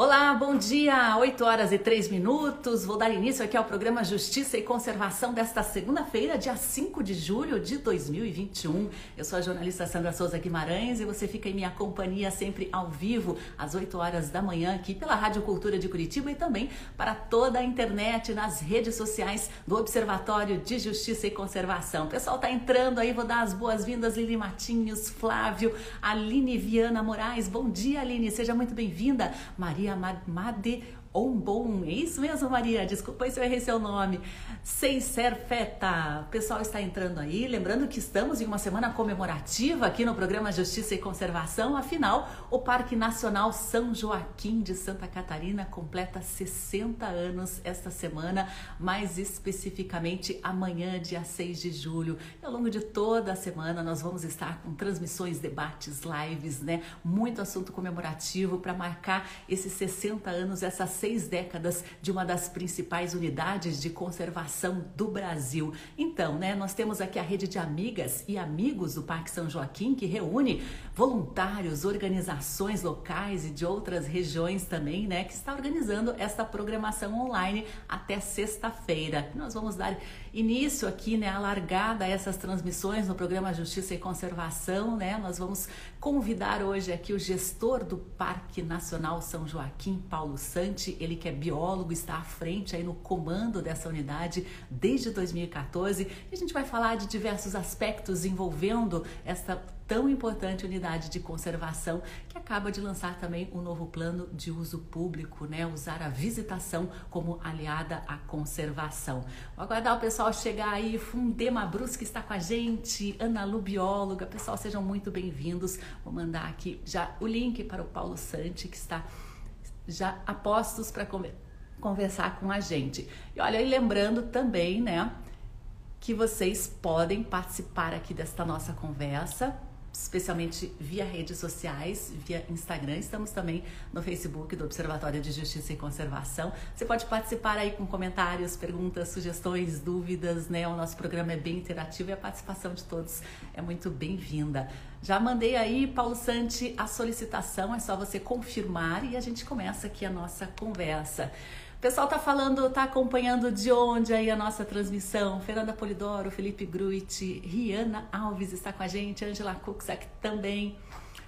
Olá, bom dia! 8 horas e 3 minutos. Vou dar início aqui ao programa Justiça e Conservação desta segunda-feira, dia 5 de julho de 2021. Eu sou a jornalista Sandra Souza Guimarães e você fica em minha companhia sempre ao vivo, às 8 horas da manhã, aqui pela Rádio Cultura de Curitiba e também para toda a internet, nas redes sociais do Observatório de Justiça e Conservação. O pessoal tá entrando aí, vou dar as boas-vindas, Lili Matinhos, Flávio, Aline Viana Moraes. Bom dia, Aline, seja muito bem-vinda. Maria Made Ombom, é isso mesmo, Maria? Desculpa se eu errei seu nome. Seiserfeta, o pessoal está entrando aí. Lembrando que estamos em uma semana comemorativa aqui no programa Justiça e Conservação. Afinal, o Parque Nacional São Joaquim de Santa Catarina completa 60 anos esta semana, mais especificamente amanhã, dia 6 de julho. E ao longo de toda a semana nós vamos estar com transmissões, debates, lives, né? Muito assunto comemorativo para marcar esses 60 anos, essas seis décadas de uma das principais unidades de conservação do Brasil. Então, né, nós temos aqui a rede de amigas e amigos do Parque São Joaquim, que reúne voluntários, organizações locais e de outras regiões também, né, que está organizando esta programação online até sexta-feira. Nós vamos dar início aqui, né, a largada a essas transmissões no programa Justiça e Conservação, né? Nós vamos convidar hoje aqui o gestor do Parque Nacional São Joaquim, Paulo Santi, ele que é biólogo, está à frente aí no comando dessa unidade desde 2014. E a gente vai falar de diversos aspectos envolvendo esta tão importante unidade de conservação que acaba de lançar também um novo plano de uso público, né? Usar a visitação como aliada à conservação. Vou aguardar o pessoal chegar aí. Fundema Brusque está com a gente, Ana Lu, bióloga. Pessoal, sejam muito bem-vindos. Vou mandar aqui já o link para o Paulo Santi, que está já apostos para conversar com a gente. E olha, e lembrando também, né, que vocês podem participar aqui desta nossa conversa especialmente via redes sociais, via Instagram. Estamos também no Facebook do Observatório de Justiça e Conservação. Você pode participar aí com comentários, perguntas, sugestões, dúvidas, né? O nosso programa é bem interativo e a participação de todos é muito bem-vinda. Já mandei aí, Paulo Santi, a solicitação, é só você confirmar e a gente começa aqui a nossa conversa. O pessoal tá falando, tá acompanhando de onde aí a nossa transmissão. Fernanda Polidoro, Felipe Gruit, Riana Alves está com a gente, Angela Kuxak também.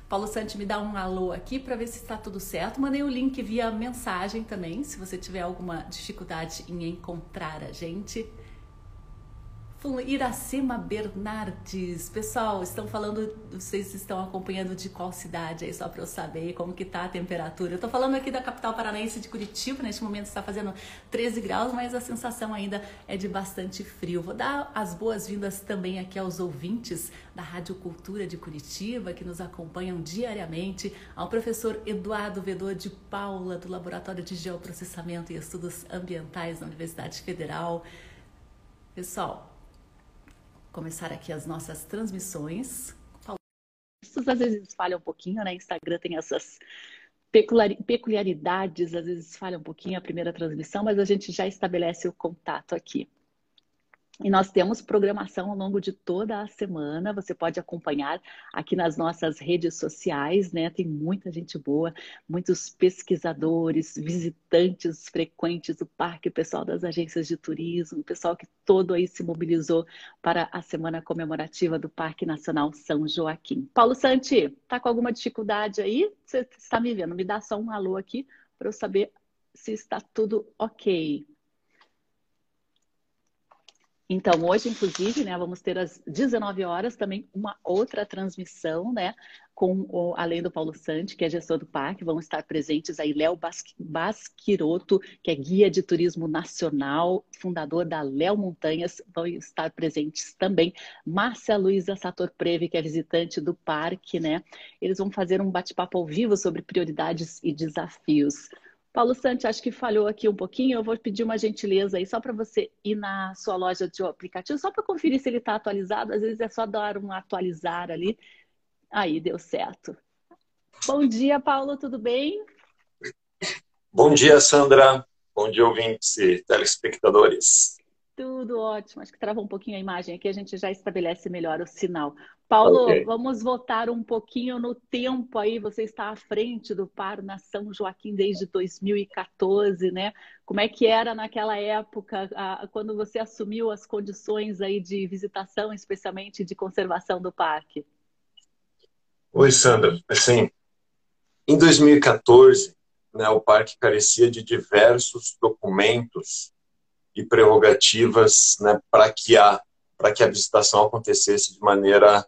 Paulo Santi me dá um alô aqui para ver se está tudo certo. Mandei o link via mensagem também, se você tiver alguma dificuldade em encontrar a gente. Iracema Bernardes. Pessoal, estão falando, vocês estão acompanhando de qual cidade aí, só para eu saber como que tá a temperatura. Eu tô falando aqui da capital paranaense de Curitiba, neste momento está fazendo 13 graus, mas a sensação ainda é de bastante frio. Vou dar as boas-vindas também aqui aos ouvintes da Rádio Cultura de Curitiba, que nos acompanham diariamente, ao professor Eduardo Vedor de Paula, do Laboratório de Geoprocessamento e Estudos Ambientais da Universidade Federal. Pessoal, começar aqui as nossas transmissões. Às vezes falha um pouquinho, né? Instagram tem essas peculiaridades, às vezes falha um pouquinho a primeira transmissão, mas a gente já estabelece o contato aqui. E nós temos programação ao longo de toda a semana. Você pode acompanhar aqui nas nossas redes sociais, né? Tem muita gente boa, muitos pesquisadores, visitantes frequentes do parque, pessoal das agências de turismo, pessoal que todo aí se mobilizou para a semana comemorativa do Parque Nacional São Joaquim. Paulo Santi, tá com alguma dificuldade aí? Você está me vendo? Me dá só um alô aqui para eu saber se está tudo ok. Então, hoje, inclusive, né, vamos ter às 19 horas também uma outra transmissão, né, com o, além do Paulo Santi, que é gestor do parque, vão estar presentes aí Léo Basquiroto, que é guia de turismo nacional, fundador da Léo Montanhas, vão estar presentes também Márcia Luiza Sator Preve, que é visitante do parque, né? Eles vão fazer um bate-papo ao vivo sobre prioridades e desafios. Paulo Santi, acho que falhou aqui um pouquinho. Eu vou pedir uma gentileza aí só para você ir na sua loja de aplicativo, só para conferir se ele está atualizado. Às vezes é só dar um atualizar ali. Aí, deu certo. Bom dia, Paulo, tudo bem? Bom dia, Sandra. Bom dia, ouvintes e telespectadores. Tudo ótimo. Acho que travou um pouquinho a imagem aqui, a gente já estabelece melhor o sinal. Paulo, okay. vamos voltar um pouquinho no tempo aí. Você está à frente do Par na São Joaquim desde 2014, né? Como é que era naquela época, quando você assumiu as condições aí de visitação, especialmente de conservação do parque? Oi, Sandra. Assim, em 2014, né, o parque carecia de diversos documentos e prerrogativas né, para que a para que a visitação acontecesse de maneira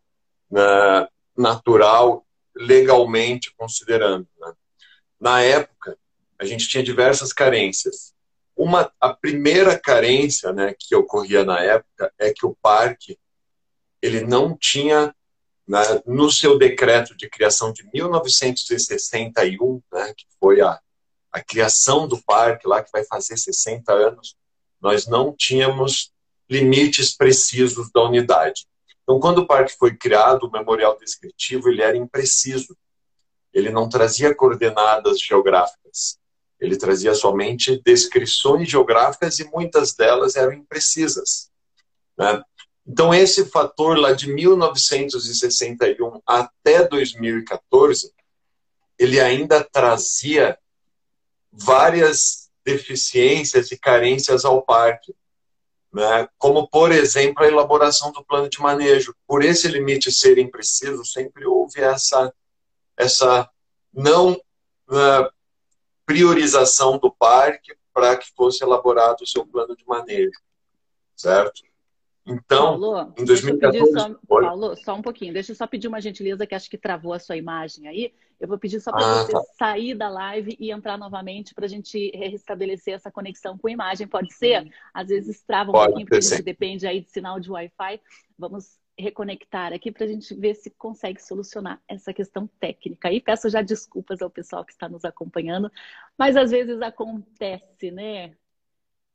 né, natural, legalmente considerando. Né. Na época, a gente tinha diversas carências. Uma, a primeira carência né, que ocorria na época é que o parque ele não tinha né, no seu decreto de criação de 1961, né, que foi a, a criação do parque lá, que vai fazer 60 anos, nós não tínhamos limites precisos da unidade. Então, quando o parque foi criado, o memorial descritivo ele era impreciso. Ele não trazia coordenadas geográficas. Ele trazia somente descrições geográficas e muitas delas eram imprecisas. Né? Então, esse fator lá de 1961 até 2014, ele ainda trazia várias deficiências e carências ao parque, né? como, por exemplo, a elaboração do plano de manejo. Por esse limite ser impreciso, sempre houve essa, essa não uh, priorização do parque para que fosse elaborado o seu plano de manejo, certo? Então, Paulo, em 2014. Só, Paulo, só um pouquinho, deixa eu só pedir uma gentileza que acho que travou a sua imagem aí. Eu vou pedir só para ah, você tá. sair da live e entrar novamente para a gente restabelecer essa conexão com a imagem. Pode ser? Às vezes trava um Pode pouquinho, porque a gente depende aí de sinal de Wi-Fi. Vamos reconectar aqui para a gente ver se consegue solucionar essa questão técnica. E peço já desculpas ao pessoal que está nos acompanhando, mas às vezes acontece, né?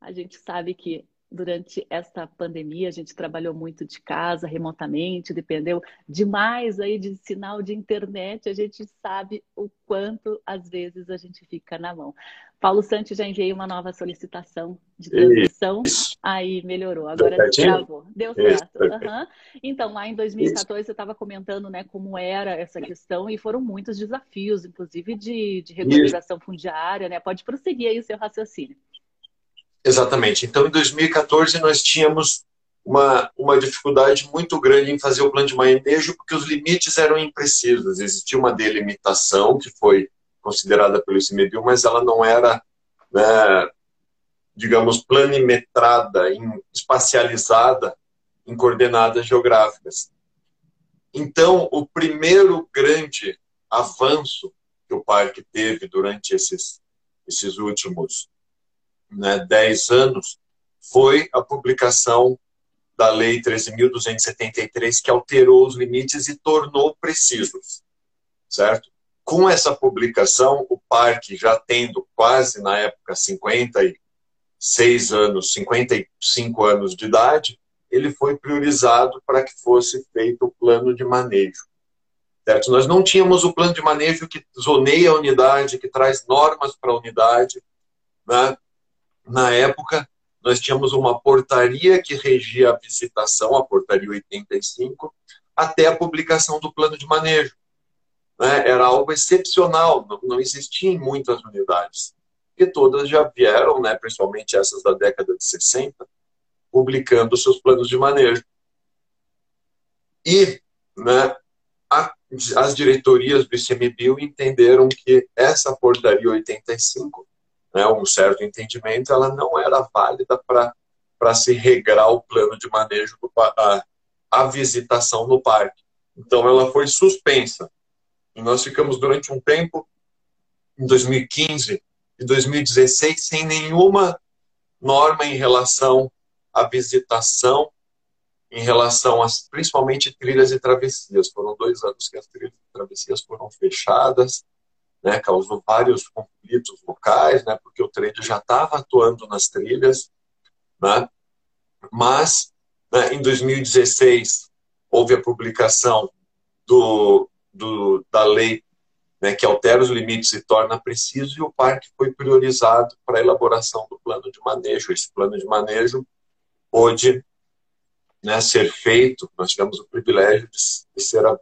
A gente sabe que durante esta pandemia, a gente trabalhou muito de casa, remotamente, dependeu demais aí de sinal de internet, a gente sabe o quanto às vezes a gente fica na mão. Paulo Santos já enviei uma nova solicitação de transmissão, Isso. aí melhorou, agora travou. Deu certo. Uhum. Então, lá em 2014 Isso. eu estava comentando né, como era essa questão e foram muitos desafios, inclusive de, de regularização fundiária, né? Pode prosseguir aí o seu raciocínio. Exatamente. Então, em 2014, nós tínhamos uma, uma dificuldade muito grande em fazer o plano de manejo, porque os limites eram imprecisos. Existia uma delimitação que foi considerada pelo ICMBio, mas ela não era, né, digamos, planimetrada, em, espacializada em coordenadas geográficas. Então, o primeiro grande avanço que o parque teve durante esses, esses últimos né, 10 anos, foi a publicação da Lei 13.273, que alterou os limites e tornou precisos, certo? Com essa publicação, o parque, já tendo quase na época 56 anos, 55 anos de idade, ele foi priorizado para que fosse feito o plano de manejo. Certo? Nós não tínhamos o plano de manejo que zoneia a unidade, que traz normas para a unidade, né? Na época, nós tínhamos uma portaria que regia a visitação, a portaria 85, até a publicação do plano de manejo. Né? Era algo excepcional, não, existia em muitas unidades. E todas já vieram, né, principalmente essas da década de 60, publicando seus planos de manejo. E né, a, as diretorias do ICMBio entenderam que essa portaria 85 né, um certo entendimento, ela não era válida para se regrar o plano de manejo, do, a, a visitação no parque. Então, ela foi suspensa. E nós ficamos durante um tempo, em 2015 e 2016, sem nenhuma norma em relação à visitação, em relação às, principalmente, trilhas e travessias. Foram dois anos que as trilhas e travessias foram fechadas, né, causou vários conflitos locais, né, porque o trade já estava atuando nas trilhas, né, mas né, em 2016 houve a publicação do, do, da lei né, que altera os limites e torna preciso, e o parque foi priorizado para a elaboração do plano de manejo. Esse plano de manejo pôde né, ser feito. Nós tivemos o privilégio de, de ser a,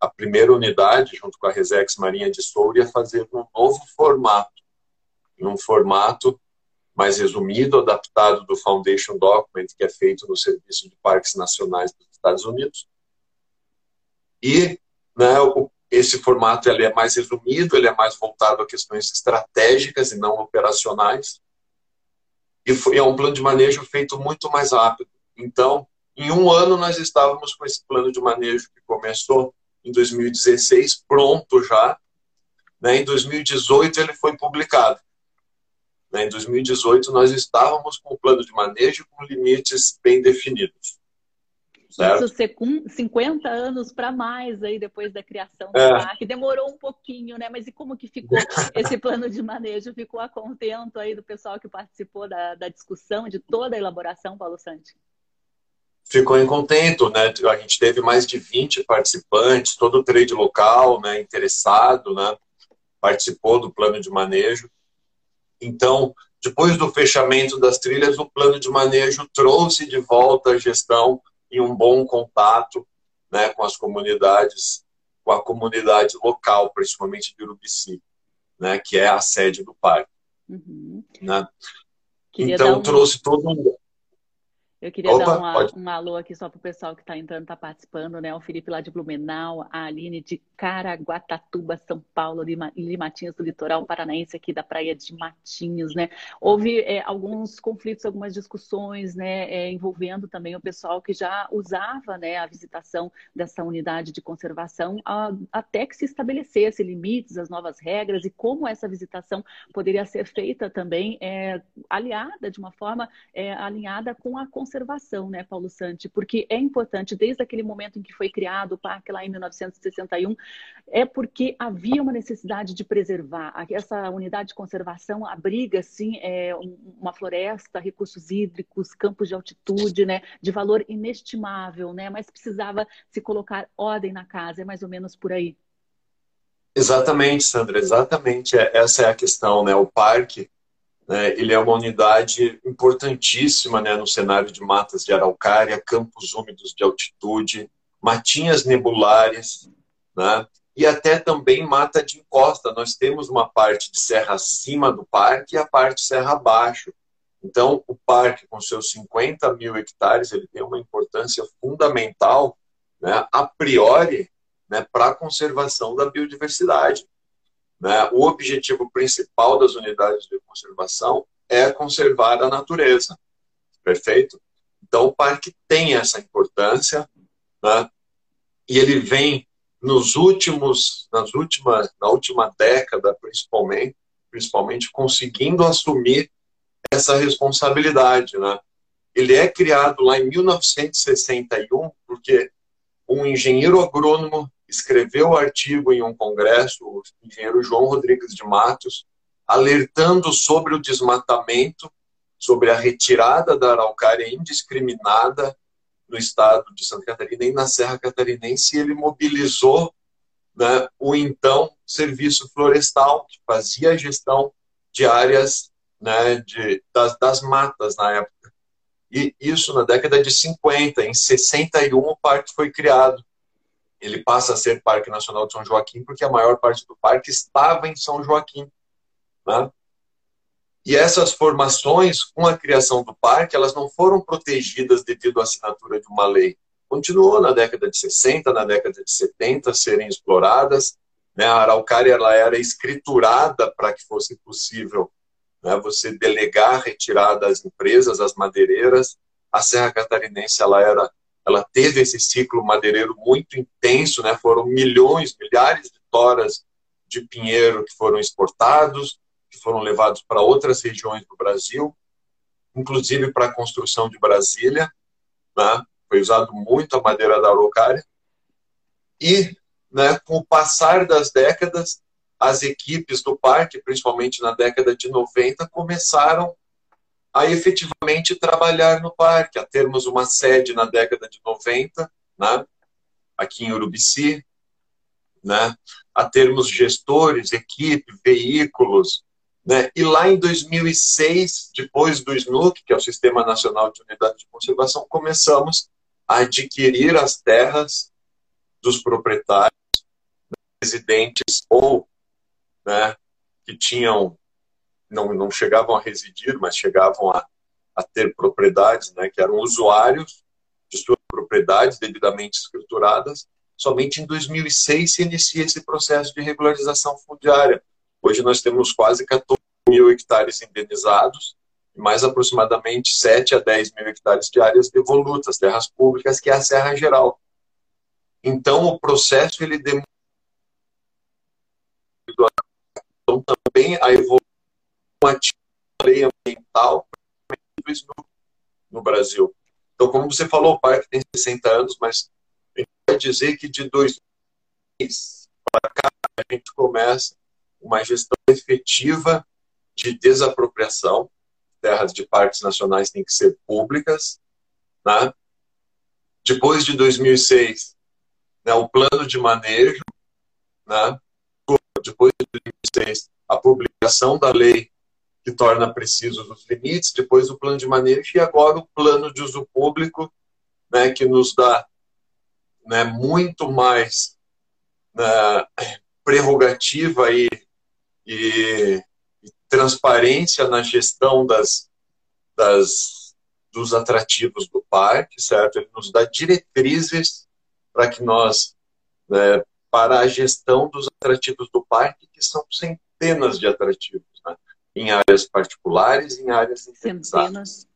a, primeira unidade, junto com a Resex Marinha de Soura, a fazer um novo formato, num formato mais resumido, adaptado do Foundation Document, que é feito no Serviço de Parques Nacionais dos Estados Unidos. E né, esse formato ele é mais resumido, ele é mais voltado a questões estratégicas e não operacionais. E foi, é um plano de manejo feito muito mais rápido. Então, em um ano, nós estávamos com esse plano de manejo que começou em 2016, pronto já. Né? Em 2018, ele foi publicado. Né? Em 2018, nós estávamos com o plano de manejo com limites bem definidos. Certo? Isso ser com 50 anos para mais aí depois da criação do é. parque. Demorou um pouquinho, né? Mas e como que ficou esse plano de manejo? Ficou a contento aí do pessoal que participou da, da discussão, de toda a elaboração, Paulo Santi? Ficou em contento, né? A gente teve mais de 20 participantes, todo o trade local, né, interessado, né, participou do plano de manejo. Então, depois do fechamento das trilhas, o plano de manejo trouxe de volta a gestão e um bom contato né, com as comunidades, com a comunidade local, principalmente de Urubici, né, que é a sede do parque. Uhum. Né? Então, um... trouxe todo um eu queria Opa, dar uma, um alô aqui só para o pessoal que está entrando, está participando, né? O Felipe lá de Blumenau, a Aline de Caraguatatuba, São Paulo, Lima, Limatinhos do litoral paranaense aqui da praia de Matinhos, né? Houve é, alguns conflitos, algumas discussões, né? É, envolvendo também o pessoal que já usava, né? A visitação dessa unidade de conservação a, até que se estabelecesse limites, as novas regras e como essa visitação poderia ser feita também é, aliada de uma forma é, alinhada com a conservação, né, Paulo Santi? Porque é importante, desde aquele momento em que foi criado o parque lá em 1961, é porque havia uma necessidade de preservar. Essa unidade de conservação abriga, sim, é, uma floresta, recursos hídricos, campos de altitude, né, de valor inestimável, né, mas precisava se colocar ordem na casa, é mais ou menos por aí. Exatamente, Sandra, exatamente. É, essa é a questão, né? O parque né, ele é uma unidade importantíssima né, no cenário de matas de araucária, campos úmidos de altitude, matinhas nebulares, né, e até também mata de encosta. Nós temos uma parte de serra acima do parque e a parte serra abaixo. Então, o parque, com seus 50 mil hectares, ele tem uma importância fundamental, né, a priori, né, para a conservação da biodiversidade. Né? O objetivo principal das unidades de conservação é conservar a natureza. Perfeito? Então, o parque tem essa importância, né? e ele vem nos últimos, nas últimas, na última década, principalmente, principalmente conseguindo assumir essa responsabilidade, né? Ele é criado lá em 1961 porque um engenheiro agrônomo escreveu o artigo em um congresso, o engenheiro João Rodrigues de Matos, alertando sobre o desmatamento, sobre a retirada da araucária indiscriminada no estado de Santa Catarina e na Serra Catarinense, e ele mobilizou né, o então Serviço Florestal, que fazia a gestão de áreas né, de, das, das matas na época. E isso na década de 50. Em 61, o parque foi criado ele passa a ser Parque Nacional de São Joaquim porque a maior parte do parque estava em São Joaquim. Né? E essas formações, com a criação do parque, elas não foram protegidas devido à assinatura de uma lei. Continuou na década de 60, na década de 70, serem exploradas. Né? A araucária ela era escriturada para que fosse possível né, você delegar a retirada das empresas, as madeireiras. A Serra Catarinense ela era ela teve esse ciclo madeireiro muito intenso, né? Foram milhões, milhares de toras de pinheiro que foram exportados, que foram levados para outras regiões do Brasil, inclusive para a construção de Brasília, né? Foi usado muito a madeira da araucária. E, né, com o passar das décadas, as equipes do parque, principalmente na década de 90, começaram a efetivamente trabalhar no parque, a termos uma sede na década de 90, né, aqui em Urubici, né, a termos gestores, equipe, veículos, Né? E lá em 2006, depois do SNUC, que é o Sistema Nacional de Unidade de Conservação, começamos a adquirir as terras dos proprietários residentes ou né, que tinham não, não chegavam a residir, mas chegavam a, a ter propriedades, né, que eram usuários de suas propriedades devidamente escrituradas. Somente em 2006 se inicia esse processo de regularização fundiária. Hoje nós temos quase 14 mil hectares indenizados e mais aproximadamente 7 a 10 mil hectares de áreas devolutas, terras públicas, que é a Serra Geral. Então, o processo ele demora então, também a evolução da lei ambiental no Brasil. Então, como você falou, o parque tem 60 anos, mas a gente pode dizer que de 2000 para cá a gente começa uma gestão efetiva de desapropriação. Terras de parques nacionais têm que ser públicas. Né? Depois de 2006, né, o plano de manejo, né? depois de 2006, a publicação da lei que torna precisos os limites, depois o plano de manejo e agora o plano de uso público, né, que nos dá né, muito mais né, prerrogativa e, e, e, transparência na gestão das, das, dos atrativos do parque, certo? Ele nos dá diretrizes para que nós, né, para a gestão dos atrativos do parque, que são centenas de atrativos, né? Em áreas particulares, em áreas centenas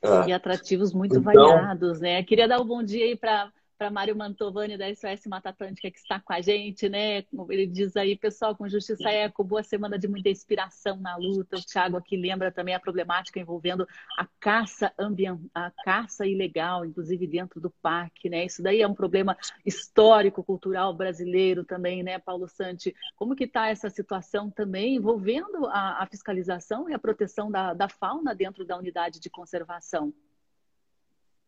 é. e atrativos muito então, variados, né? Queria dar um bom dia aí para para Mário Mantovani da SOS Mata Atlântica que está com a gente, né? Ele diz aí, pessoal, com Justiça Eco, boa semana de muita inspiração na luta. O Thiago aqui lembra também a problemática envolvendo a caça ambiental, a caça ilegal, inclusive dentro do parque, né? Isso daí é um problema histórico, cultural brasileiro também, né, Paulo Santi? Como que está essa situação também envolvendo a, a, fiscalização e a proteção da, da fauna dentro da unidade de conservação?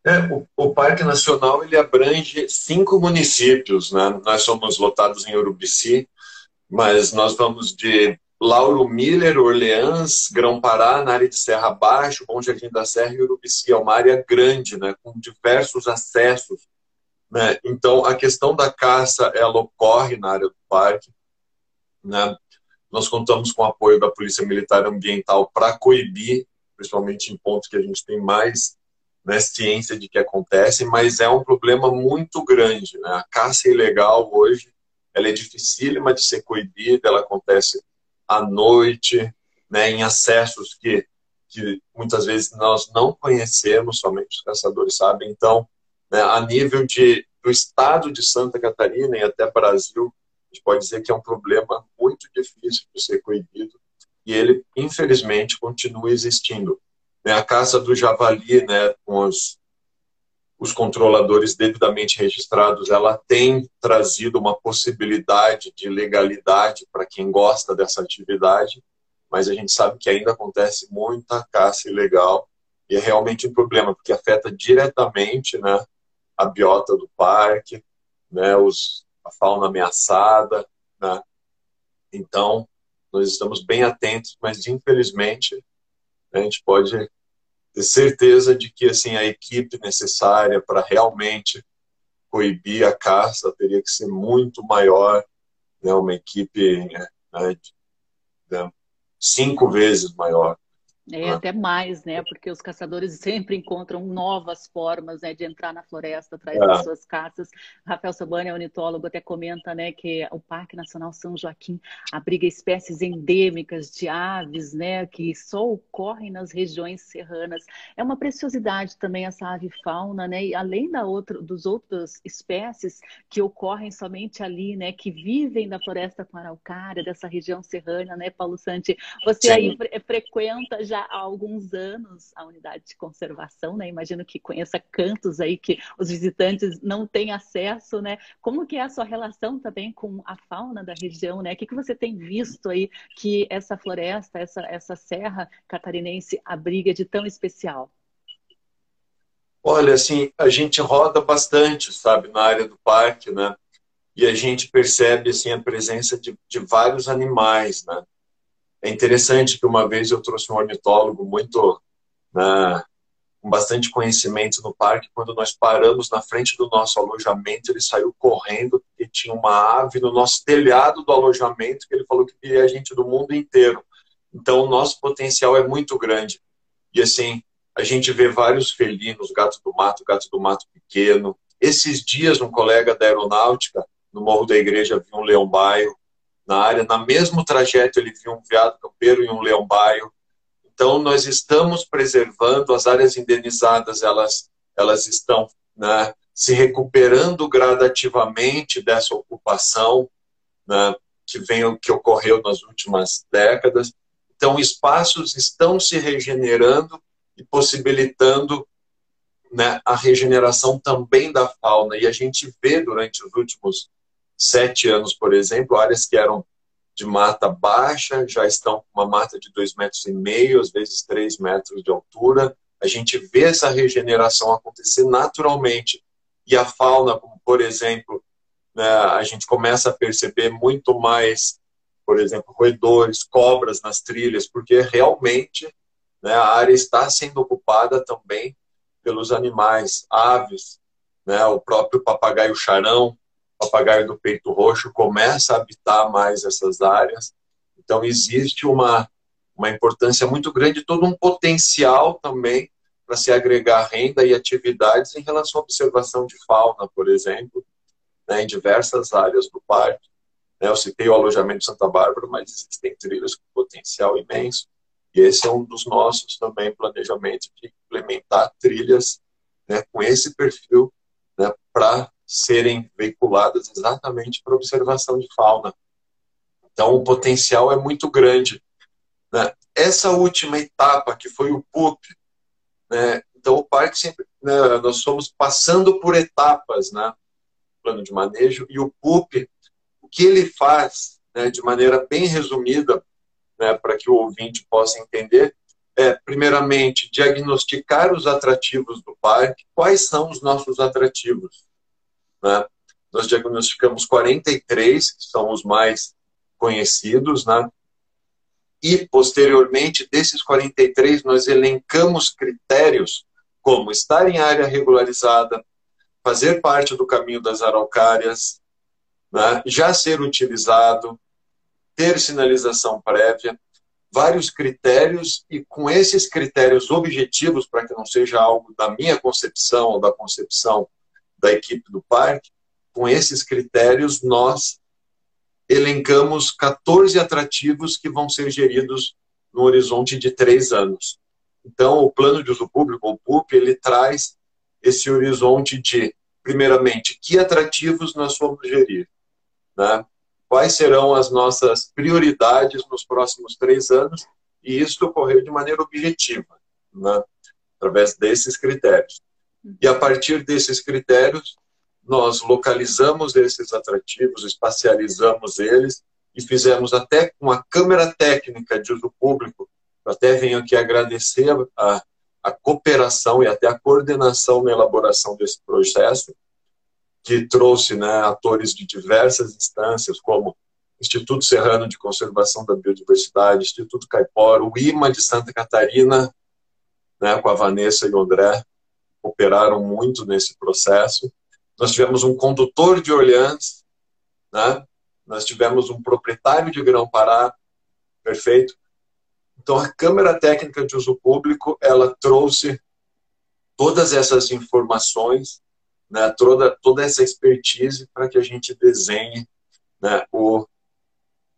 É, o, o, Parque Nacional ele abrange cinco municípios, né? Nós somos lotados em Urubici, mas nós vamos de Lauro Miller, Orleans, Grão-Pará, na área de Serra Baixo, Bom Jardim da Serra e Urubici. É uma área grande, né? Com diversos acessos. Né? Então, a questão da caça, ela ocorre na área do parque. Né? Nós contamos com o apoio da Polícia Militar Ambiental para coibir, principalmente em pontos que a gente tem mais né, ciência de que acontece, mas é um problema muito grande. Né? A caça ilegal hoje ela é dificílima de ser coibida, ela acontece à noite, né, em acessos que, que muitas vezes nós não conhecemos, somente os caçadores sabem. Então, né, a nível de, do estado de Santa Catarina e até Brasil, a gente pode dizer que é um problema muito difícil de ser coibido e ele, infelizmente, continua existindo né, a caça do javali, né, com os, os controladores devidamente registrados, ela tem trazido uma possibilidade de legalidade para quem gosta dessa atividade, mas a gente sabe que ainda acontece muita caça ilegal e é realmente um problema, porque afeta diretamente né, a biota do parque, né, os, a fauna ameaçada. Né? Então, nós estamos bem atentos, mas infelizmente a gente pode ter certeza de que assim a equipe necessária para realmente coibir a caça teria que ser muito maior, né, uma equipe né, de, cinco vezes maior. É, até mais, né? Porque os caçadores sempre encontram novas formas né, de entrar na floresta atrás é. das suas caças. Rafael Sabani, ornitólogo, até comenta né, que o Parque Nacional São Joaquim abriga espécies endêmicas de aves, né? Que só ocorrem nas regiões serranas. É uma preciosidade também essa ave fauna, né? E além da outra, dos outras espécies que ocorrem somente ali, né? Que vivem da floresta com araucária, dessa região serrana, né, Paulo Santi? Você Sim. aí frequenta já já há alguns anos a unidade de conservação, né? Imagino que conheça cantos aí que os visitantes não têm acesso, né? Como que é a sua relação também com a fauna da região, né? O que, que você tem visto aí que essa floresta, essa, essa serra catarinense abriga de tão especial? Olha, assim, a gente roda bastante, sabe, na área do parque, né? E a gente percebe, assim, a presença de, de vários animais, né? É interessante que uma vez eu trouxe um ornitólogo muito né, com bastante conhecimento no parque. Quando nós paramos na frente do nosso alojamento, ele saiu correndo porque tinha uma ave no nosso telhado do alojamento que ele falou que via a gente do mundo inteiro. Então, o nosso potencial é muito grande. E assim, a gente vê vários felinos, gato do mato, gato do mato pequeno. Esses dias, um colega da aeronáutica, no Morro da Igreja, viu um leão-baio. Na área, na mesmo trajeto, ele viu um veado campeiro e um leão-baio. Então, nós estamos preservando as áreas indenizadas, elas, elas estão né, se recuperando gradativamente dessa ocupação né, que, vem, que ocorreu nas últimas décadas. Então, espaços estão se regenerando e possibilitando né, a regeneração também da fauna. E a gente vê durante os últimos sete anos, por exemplo, áreas que eram de mata baixa já estão com uma mata de dois metros e meio, às vezes três metros de altura. A gente vê essa regeneração acontecer naturalmente. E a fauna, como por exemplo, né, a gente começa a perceber muito mais, por exemplo, roedores, cobras nas trilhas, porque realmente né? A área está sendo ocupada também pelos animais, aves, né? o próprio papagaio charão, papagaio do peito roxo, começa a habitar mais essas áreas. Então, existe uma, uma importância muito grande, todo um potencial também para se agregar renda e atividades em relação à observação de fauna, por exemplo, né, em diversas áreas do parque. Né, eu citei o alojamento de Santa Bárbara, mas existem trilhas com potencial imenso. E esse é um dos nossos também planejamentos de implementar trilhas né, com esse perfil né, para serem veiculadas exatamente para observação de fauna. Então, o potencial é muito grande. Né? Essa última etapa, que foi o PUP, né? então o parque sempre, né, nós fomos passando por etapas, né? plano de manejo, e o PUP, o que ele faz, né, de maneira bem resumida, né, para que o ouvinte possa entender, é, primeiramente, diagnosticar os atrativos do parque. Quais são os nossos atrativos? Né? Nós diagnosticamos 43, que são os mais conhecidos, né? e, posteriormente, desses 43, nós elencamos critérios como estar em área regularizada, fazer parte do caminho das araucárias, né? já ser utilizado, ter sinalização prévia, vários critérios, e com esses critérios objetivos, para que não seja algo da minha concepção ou da concepção da equipe do parque, com esses critérios nós elencamos 14 atrativos que vão ser geridos no horizonte de três anos. Então, o plano de uso público, o PUP, ele traz esse horizonte de, primeiramente, que atrativos nós vamos gerir, né? quais serão as nossas prioridades nos próximos três anos, e isso ocorrer de maneira objetiva, né? através desses critérios. E a partir desses critérios, nós localizamos esses atrativos, espacializamos eles e fizemos até com a câmera técnica de uso público. Eu até venho aqui agradecer a, a cooperação e até a coordenação na elaboração desse processo, que trouxe né, atores de diversas instâncias, como Instituto Serrano de Conservação da Biodiversidade, Instituto Caipora, o IMA de Santa Catarina, né, com a Vanessa e o André, operaram muito nesse processo. Nós tivemos um condutor de Orleans, né? nós tivemos um proprietário de Grão-Pará, perfeito. Então, a Câmara Técnica de Uso Público, ela trouxe todas essas informações né, toda, toda essa expertise para que a gente desenhe né, o,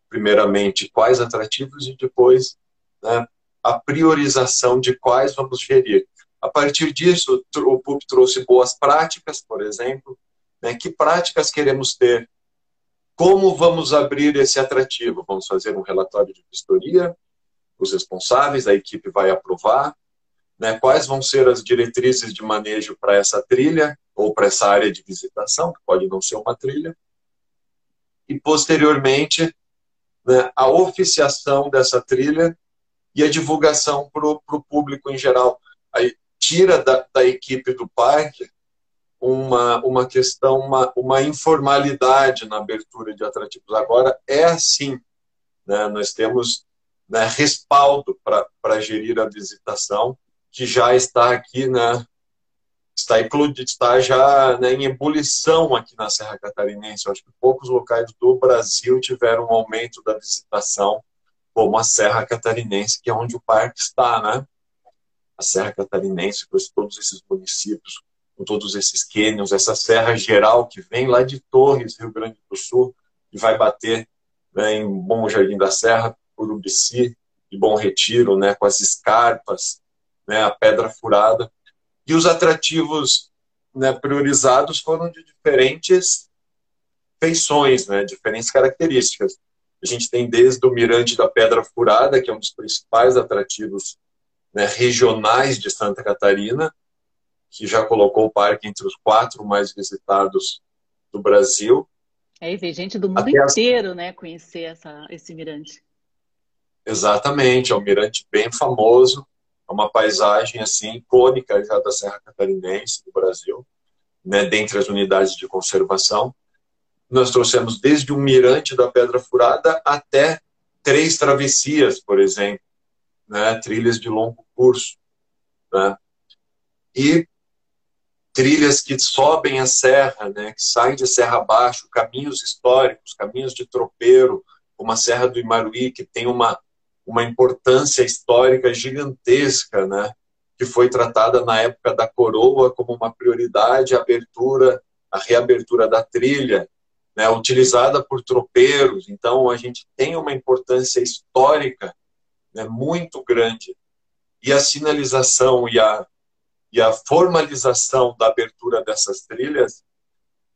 primeiramente quais atrativos e depois né, a priorização de quais vamos gerir. A partir disso, o PUP trouxe boas práticas, por exemplo. Né, que práticas queremos ter? Como vamos abrir esse atrativo? Vamos fazer um relatório de vistoria, os responsáveis, a equipe vai aprovar. Né, quais vão ser as diretrizes de manejo para essa trilha? ou para essa área de visitação, que pode não ser uma trilha, e posteriormente né, a oficiação dessa trilha e a divulgação para o público em geral. Aí tira da, da, equipe do parque uma, uma questão, uma, uma informalidade na abertura de atrativos. Agora é assim, né? nós temos né, respaldo para gerir a visitação, que já está aqui, né, está, está já né, em ebulição aqui na Serra Catarinense. Eu acho que poucos locais do Brasil tiveram um aumento da visitação, como a Serra Catarinense, que é onde o parque está, né? A Serra Catarinense, com todos esses municípios, com todos esses cânions, essa serra geral que vem lá de Torres, Rio Grande do Sul, e vai bater né, em Bom Jardim da Serra, Urubici e Bom Retiro, né, com as escarpas, né, a pedra furada. E os atrativos né, priorizados foram de diferentes feições, né, diferentes características. A gente tem desde o Mirante da Pedra Furada, que é um dos principais atrativos né, regionais de Santa Catarina, que já colocou o parque entre os quatro mais visitados do Brasil. É, e vem gente do mundo Até inteiro, as... né, conhecer essa, esse mirante. Exatamente, é um mirante bem famoso, é uma paisagem assim icônica já da Serra Catarinense do Brasil, né, dentre as unidades de conservação. Nós trouxemos desde o mirante da Pedra Furada até três travessias, por exemplo, né, trilhas de longo curso, né, e trilhas que sobem a serra, né, que saem de serra abaixo, caminhos históricos, caminhos de tropeiro, como a Serra do Imaruí, que tem uma uma importância histórica gigantesca, né? que foi tratada na época da coroa como uma prioridade, a abertura, a reabertura da trilha, né? utilizada por tropeiros. Então, a gente tem uma importância histórica né? muito grande. E a sinalização e a, e a formalização da abertura dessas trilhas,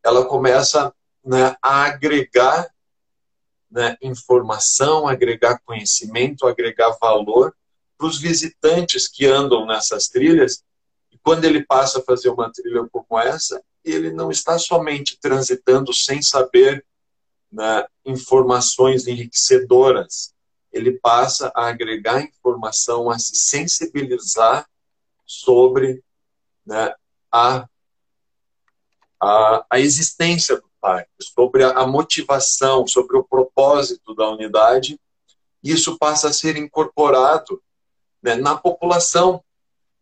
ela começa né, a agregar né, informação, agregar conhecimento, agregar valor para os visitantes que andam nessas trilhas. E quando ele passa a fazer uma trilha como essa, ele não está somente transitando sem saber né, informações enriquecedoras. Ele passa a agregar informação, a se sensibilizar sobre né, a, a, a existência do parque, sobre a motivação, sobre o propósito da unidade, isso passa a ser incorporado né, na população.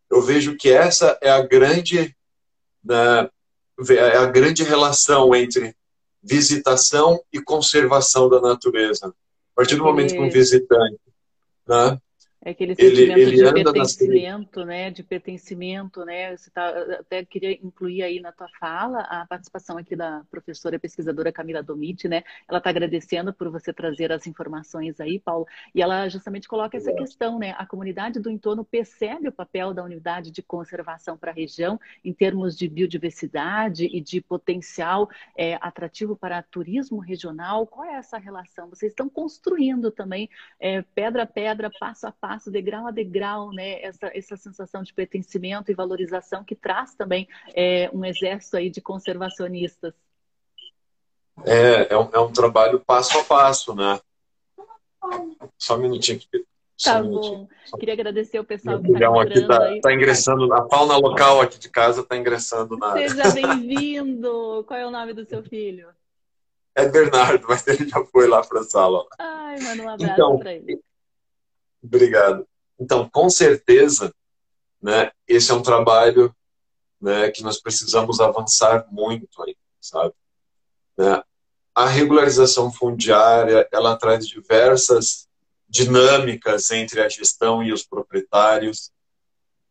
Eu vejo que essa é a grande, né, é a grande relação entre visitação e conservação da natureza. A partir do momento que um visitante né, é aquele sentimento ele, ele de pertencimento, né? De pertencimento, né? Você tá, até queria incluir aí na tua fala a participação aqui da professora pesquisadora Camila Domiti, né? Ela está agradecendo por você trazer as informações aí, Paulo, e ela justamente coloca essa questão, né? A comunidade do entorno percebe o papel da unidade de conservação para a região em termos de biodiversidade e de potencial é, atrativo para turismo regional. Qual é essa relação? Vocês estão construindo também é, pedra a pedra, passo a passo passo, degrau a degrau, né, essa, essa sensação de pertencimento e valorização que traz também é, um exército aí de conservacionistas. É, é um, é um trabalho passo a passo, né? Só um minutinho aqui. Tá um bom. Queria agradecer o pessoal que está aqui tá, tá, ingressando, a fauna local aqui de casa está ingressando na Seja bem-vindo! Qual é o nome do seu filho? É Bernardo, mas ele já foi lá para a sala. Ai, manda um abraço então, para ele. Obrigado. Então, com certeza, né, esse é um trabalho né, que nós precisamos avançar muito aí, sabe? Né? A regularização fundiária, ela traz diversas dinâmicas entre a gestão e os proprietários.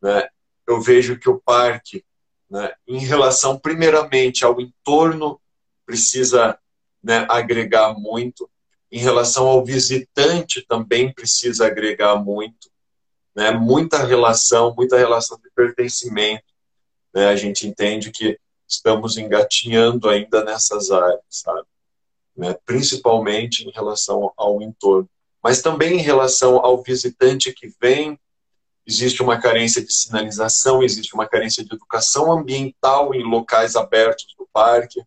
Né? Eu vejo que o parque, né, em relação primeiramente ao entorno, precisa né, agregar muito. Em relação ao visitante, também precisa agregar muito, né? muita relação, muita relação de pertencimento. Né? A gente entende que estamos engatinhando ainda nessas áreas, sabe? Né? Principalmente em relação ao entorno. Mas também em relação ao visitante que vem, existe uma carência de sinalização, existe uma carência de educação ambiental em locais abertos do parque,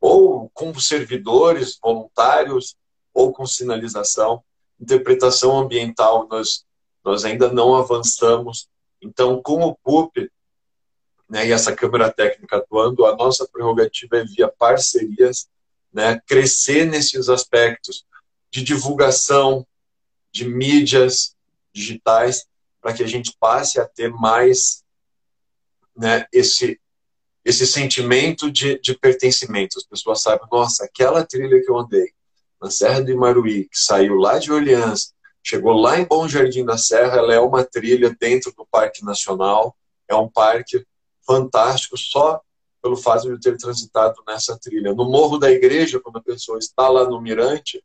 ou com servidores voluntários ou com sinalização. Interpretação ambiental, nós, nós ainda não avançamos. Então, com o PUP né, e essa Câmara Técnica atuando, a nossa prerrogativa é via parcerias, né, crescer nesses aspectos de divulgação, de mídias digitais, para que a gente passe a ter mais né, esse, esse sentimento de, de pertencimento. As pessoas sabem, nossa, aquela trilha que eu andei na Serra do Imaruí, que saiu lá de Orleans, chegou lá em Bom Jardim da Serra, ela é uma trilha dentro do Parque Nacional, é um parque fantástico só pelo fato de ter transitado nessa trilha. No Morro da Igreja, quando a pessoa está lá no Mirante,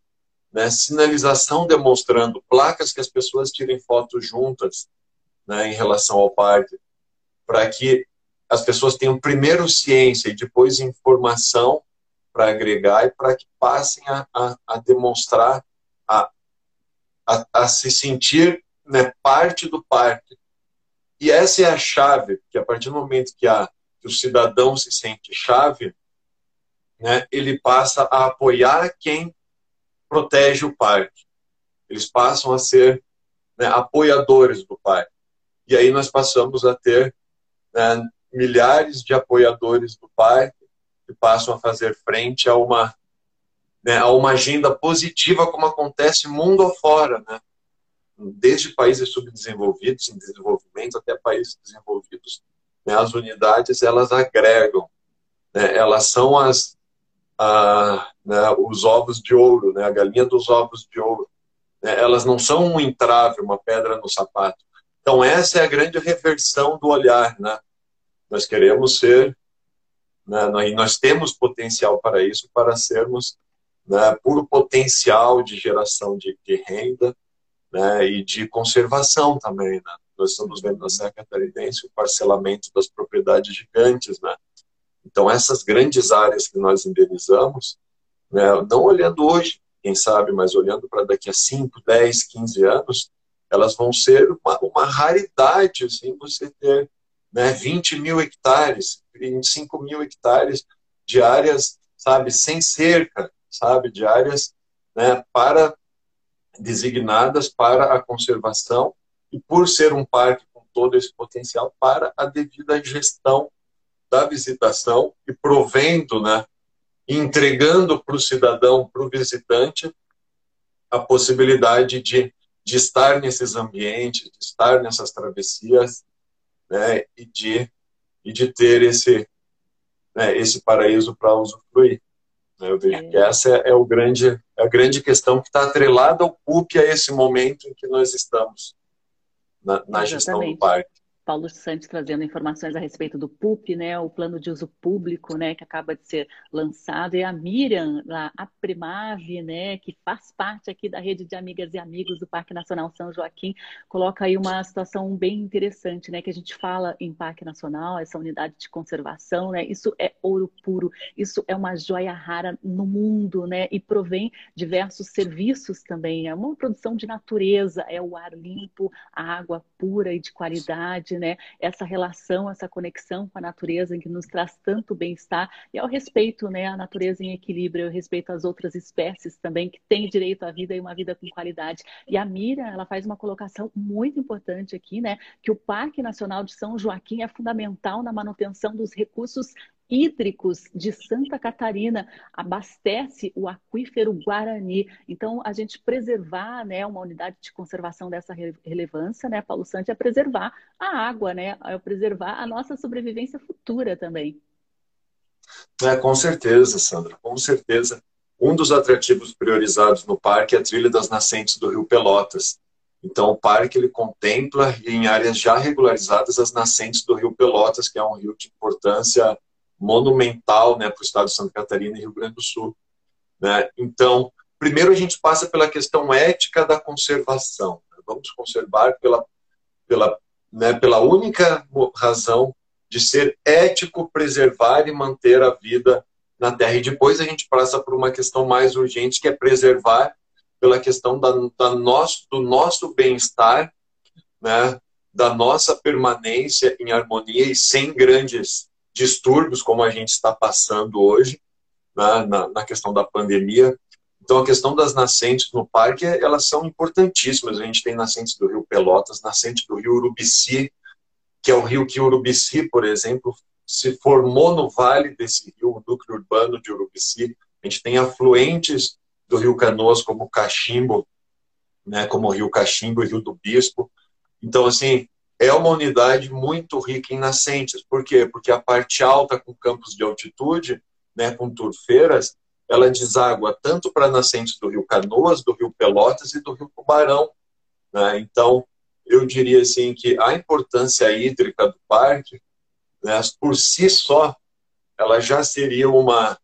né, sinalização demonstrando placas que as pessoas tirem fotos juntas né, em relação ao parque, para que as pessoas tenham primeiro ciência e depois informação para agregar e para que passem a, a, a demonstrar, a, a, a, se sentir né, parte do parque. E essa é a chave, que a partir do momento que, a, que o cidadão se sente chave, né, ele passa a apoiar quem protege o parque. Eles passam a ser né, apoiadores do parque. E aí nós passamos a ter né, milhares de apoiadores do parque que passam a fazer frente a uma, né, a uma agenda positiva como acontece mundo afora, né? desde países subdesenvolvidos, em desenvolvimento, até países desenvolvidos. Né? As unidades, elas agregam, né? elas são as, a, né, os ovos de ouro, né, a galinha dos ovos de ouro. Né, elas não são um entrave, uma pedra no sapato. Então, essa é a grande reversão do olhar. Né? Nós queremos ser, né, e nós temos potencial para isso, para sermos né, puro potencial de geração de, de renda né, e de conservação também. Né? Nós estamos vendo na Serra Catarinense o parcelamento das propriedades gigantes, né? Então, essas grandes áreas que nós indenizamos, né, não olhando hoje, quem sabe, mas olhando para daqui a 5, 10, 15 anos, elas vão ser uma, uma raridade, assim, você ter né, 20 mil hectares, 25 mil hectares de áreas, sabe, sem cerca, sabe, de áreas né, para designadas para a conservação e por ser um parque com todo esse potencial para a devida gestão da visitação e provendo, né, entregando para o cidadão, para o visitante, a possibilidade de, de estar nesses ambientes, de estar nessas travessias, né, e de, e de ter esse, né, esse paraíso para usufruir. Né, eu vejo é. que essa é, é, o grande, é a grande questão que está atrelada ao PUC a esse momento em que nós estamos na, na gestão do parque. Paulo Santos trazendo informações a respeito do PUP, né, o plano de uso público, né, que acaba de ser lançado, e a Miriam, a Primave, né, que faz parte aqui da rede de amigas e amigos do Parque Nacional São Joaquim, coloca aí uma situação bem interessante, né, que a gente fala em Parque Nacional, essa unidade de conservação, né, isso é ouro puro, isso é uma joia rara no mundo, né, e provém diversos serviços também, é uma produção de natureza, é o ar limpo, a água pura e de qualidade, né? Essa relação, essa conexão com a natureza que nos traz tanto bem-estar e ao respeito, né? A natureza em equilíbrio, ao respeito às outras espécies também que têm direito à vida e uma vida com qualidade. E a Mira, ela faz uma colocação muito importante aqui, né? Que o Parque Nacional de São Joaquim é fundamental na manutenção dos recursos hídricos de Santa Catarina, abastece o aquífero Guarani. Então, a gente preservar né, uma unidade de conservação dessa relevância, né, Paulo Santos, é preservar a água, né, é preservar a nossa sobrevivência futura também. É, com certeza, Sandra, com certeza. Um dos atrativos priorizados no parque é a trilha das nascentes do Rio Pelotas. Então, o parque ele contempla em áreas já regularizadas as nascentes do Rio Pelotas, que é um rio de importância monumental né, para o estado de Santa Catarina e Rio Grande do Sul. Né? Então, primeiro a gente passa pela questão ética da conservação. Vamos conservar pela, pela, né, pela única razão de ser ético preservar e manter a vida na Terra. E depois a gente passa por uma questão mais urgente, que é preservar pela questão da, da nosso, do nosso bem-estar, né, da nossa permanência em harmonia e sem grandes distúrbios como a gente está passando hoje né, na, na, questão da pandemia. Então, a questão das nascentes no parque, elas são importantíssimas. A gente tem nascentes do rio Pelotas, nascente do rio Urubici, que é o rio que Urubici, por exemplo, se formou no vale desse rio, o núcleo urbano de Urubici. A gente tem afluentes do rio Canoas, como Cachimbo, né, como o Rio Cachimbo e o Rio do Bispo. Então, assim, é uma unidade muito rica em nascentes. Por quê? Porque a parte alta, com campos de altitude, né, com turfeiras, ela deságua tanto para nascentes do Rio Canoas, do Rio Pelotas e do Rio Tubarão. Né? Então, eu diria assim que a importância hídrica do parque, né, por si só, ela já seria uma,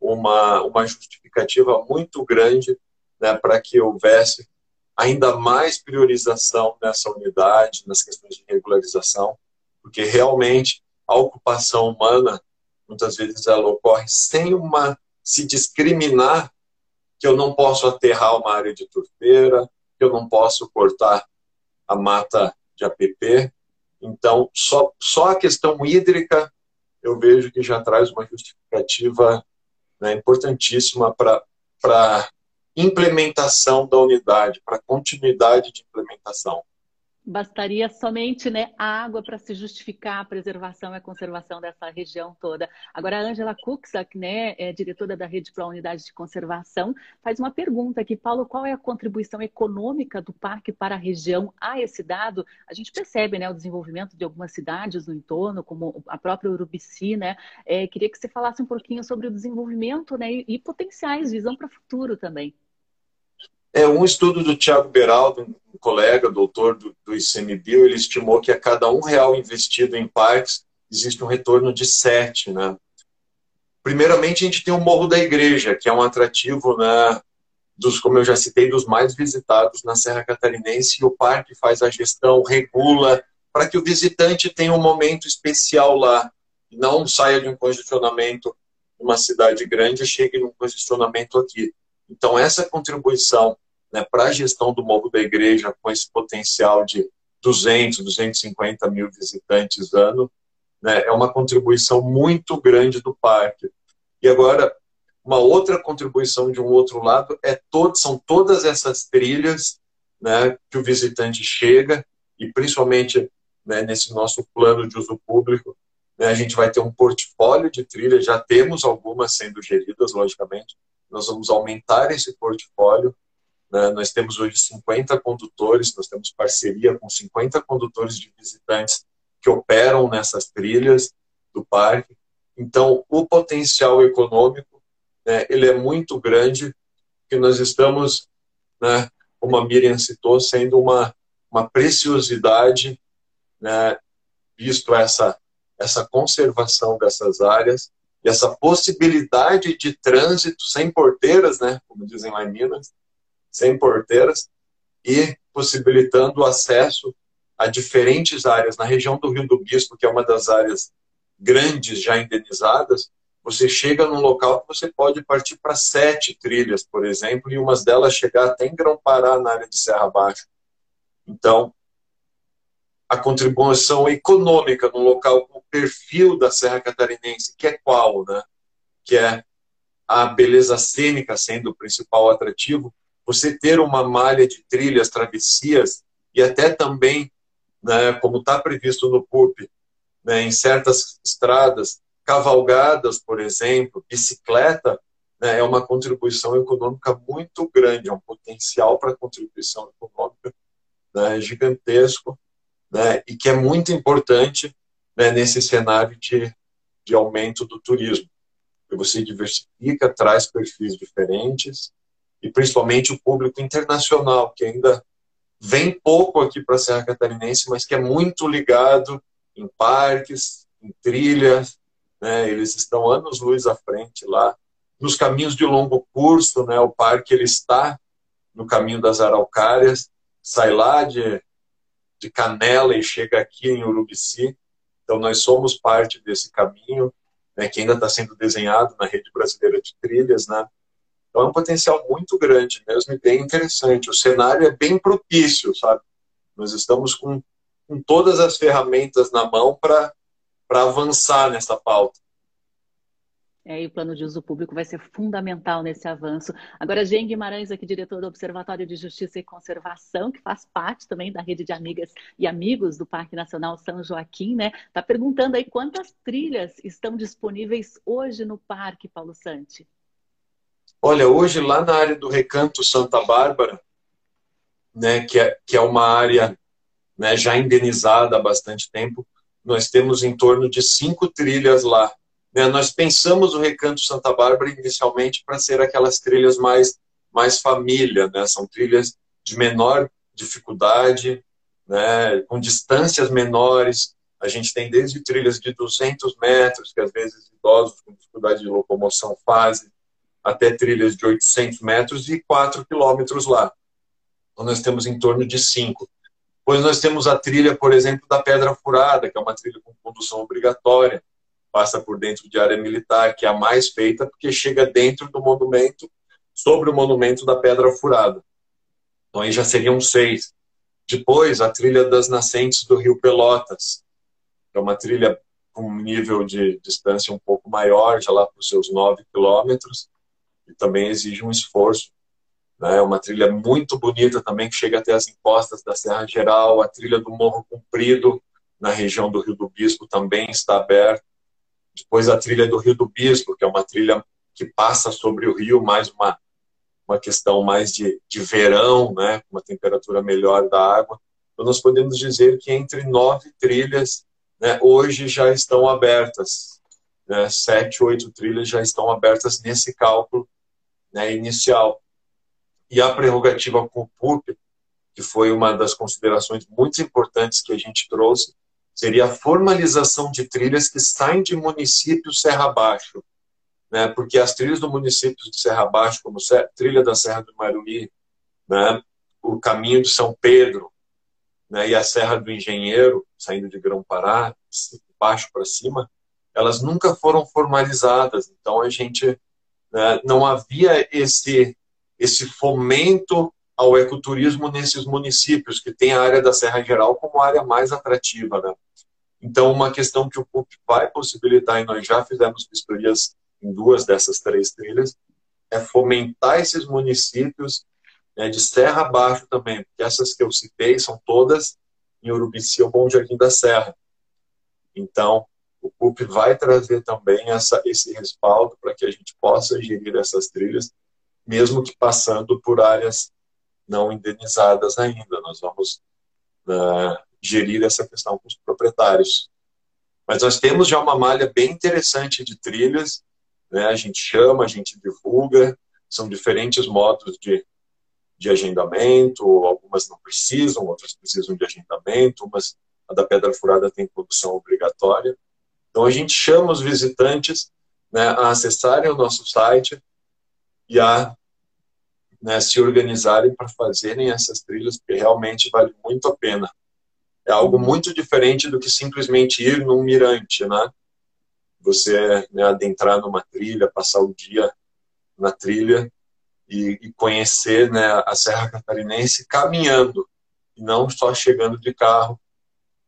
uma, uma justificativa muito grande né, para que houvesse ainda mais priorização nessa unidade, nas questões de regularização, porque realmente a ocupação humana, muitas vezes ela ocorre sem uma se discriminar que eu não posso aterrar uma área de turfeira, que eu não posso cortar a mata de APP. Então, só, só a questão hídrica eu vejo que já traz uma justificativa né, importantíssima para implementação da unidade, para continuidade de implementação bastaria somente né, água para se justificar a preservação e a conservação dessa região toda. Agora, a Angela Kuxak, né, é diretora da Rede Pro Unidade de Conservação, faz uma pergunta aqui. Paulo, qual é a contribuição econômica do parque para a região? A esse dado, a gente percebe né, o desenvolvimento de algumas cidades no entorno, como a própria Urubici. Né? É, queria que você falasse um pouquinho sobre o desenvolvimento né, e, e potenciais, visão para o futuro também. É um estudo do Tiago Beraldo, um colega, doutor do, do ICMBio, ele estimou que a cada um real investido em parques existe um retorno de sete, né? Primeiramente, a gente tem o Morro da Igreja, que é um atrativo, né, dos, como eu já citei, dos mais visitados na Serra Catarinense, e o parque faz a gestão, regula, para que o visitante tenha um momento especial lá, não saia de um congestionamento numa cidade grande e chegue num congestionamento aqui. Então, essa contribuição né, para a gestão do Morro da Igreja com esse potencial de 200, 250 mil visitantes ano, né, é uma contribuição muito grande do parque. E agora, uma outra contribuição de um outro lado é todo, são todas essas trilhas né, que o visitante chega, e principalmente né, nesse nosso plano de uso público, né, a gente vai ter um portfólio de trilhas, já temos algumas sendo geridas, logicamente, nós vamos aumentar esse portfólio né? Nós temos hoje 50 condutores, nós temos parceria com 50 condutores de visitantes que operam nessas trilhas do parque. Então, o potencial econômico né, ele é muito grande, que nós estamos, né, como a Miriam citou, sendo uma, uma preciosidade, né, visto essa, essa conservação dessas áreas e essa possibilidade de trânsito sem porteiras, né, como dizem lá em Minas, sem porteiras e possibilitando o acesso a diferentes áreas. Na região do Rio do Bispo, que é uma das áreas grandes já indenizadas, você chega num local que você pode partir para sete trilhas, por exemplo, e umas delas chegar até em Grão-Pará, na área de Serra Baixa. Então, a contribuição econômica no local com o perfil da Serra Catarinense, que é qual, né? Que é a beleza cênica sendo o principal atrativo, você ter uma malha de trilhas, travessias e até também, né, como está previsto no PUP, né, em certas estradas, cavalgadas, por exemplo, bicicleta, né, é uma contribuição econômica muito grande, é um potencial para contribuição econômica né, gigantesco né, e que é muito importante né, nesse cenário de, de aumento do turismo. Você diversifica, traz perfis diferentes, e principalmente o público internacional, que ainda vem pouco aqui para a Serra Catarinense, mas que é muito ligado em parques, em trilhas, né? eles estão anos-luz à frente lá. Nos caminhos de longo curso, né? o parque ele está no caminho das Araucárias, sai lá de, de Canela e chega aqui em Urubici. Então, nós somos parte desse caminho, né, que ainda está sendo desenhado na Rede Brasileira de Trilhas, né? Então é um potencial muito grande mesmo e bem interessante. O cenário é bem propício, sabe? Nós estamos com, com todas as ferramentas na mão para avançar nessa pauta. É, e o plano de uso público vai ser fundamental nesse avanço. Agora, Jean Guimarães, aqui diretor do Observatório de Justiça e Conservação, que faz parte também da rede de amigas e amigos do Parque Nacional São Joaquim, né? Está perguntando aí quantas trilhas estão disponíveis hoje no parque, Paulo Santi. Olha, hoje lá na área do Recanto Santa Bárbara, né, que, é, que é uma área né, já indenizada há bastante tempo, nós temos em torno de cinco trilhas lá. Né? Nós pensamos o Recanto Santa Bárbara inicialmente para ser aquelas trilhas mais, mais família, né? são trilhas de menor dificuldade, né? com distâncias menores. A gente tem desde trilhas de 200 metros, que às vezes idosos com dificuldade de locomoção fazem, até trilhas de 800 metros e 4 quilômetros lá. Então, nós temos em torno de 5. Pois nós temos a trilha, por exemplo, da Pedra Furada, que é uma trilha com condução obrigatória, passa por dentro de área militar, que é a mais feita, porque chega dentro do monumento, sobre o monumento da Pedra Furada. Então aí já seriam seis. Depois, a trilha das nascentes do Rio Pelotas, que é uma trilha com um nível de distância um pouco maior, já lá para os seus nove quilômetros, e também exige um esforço né? É uma trilha muito bonita também, que chega até as encostas da Serra Geral. A trilha do Morro Comprido, na região do Rio do Bispo, também está aberta. Depois a trilha do Rio do Bispo, que é uma trilha que passa sobre o rio, mais uma, uma questão mais de, de verão, né? uma temperatura melhor da água. Então, nós podemos dizer que entre nove trilhas, né, hoje já estão abertas. Né? Sete, oito trilhas já estão abertas nesse cálculo né, inicial e a prerrogativa com o PUP, que foi uma das considerações muito importantes que a gente trouxe, seria a formalização de trilhas que saem de municípios Serra Baixo, né? Porque as trilhas do município de Serra Baixo, como a trilha da Serra do Maruí, né? O caminho de São Pedro, né? E a Serra do Engenheiro, saindo de Grão-Pará, baixo para cima, elas nunca foram formalizadas. Então a gente né, não havia esse esse fomento ao ecoturismo nesses municípios, que tem a área da Serra Geral como área mais atrativa. Né? Então, uma questão que o PUP vai possibilitar, e nós já fizemos vistorias em duas dessas três trilhas, é fomentar esses municípios né, de serra abaixo também, porque essas que eu citei são todas em Urubici ou Bom Jardim da Serra. Então, o PUP vai trazer também essa, esse respaldo para que a gente possa gerir essas trilhas mesmo que passando por áreas não indenizadas ainda. Nós vamos uh, gerir essa questão com os proprietários. Mas nós temos já uma malha bem interessante de trilhas, né? a gente chama, a gente divulga, são diferentes modos de, de agendamento, algumas não precisam, outras precisam de agendamento, umas a da Pedra Furada tem produção obrigatória. Então a gente chama os visitantes né, a acessarem o nosso site e a né, se organizarem para fazerem essas trilhas, porque realmente vale muito a pena. É algo muito diferente do que simplesmente ir num mirante, né? Você né, adentrar numa trilha, passar o dia na trilha e, e conhecer né, a Serra Catarinense caminhando, e não só chegando de carro.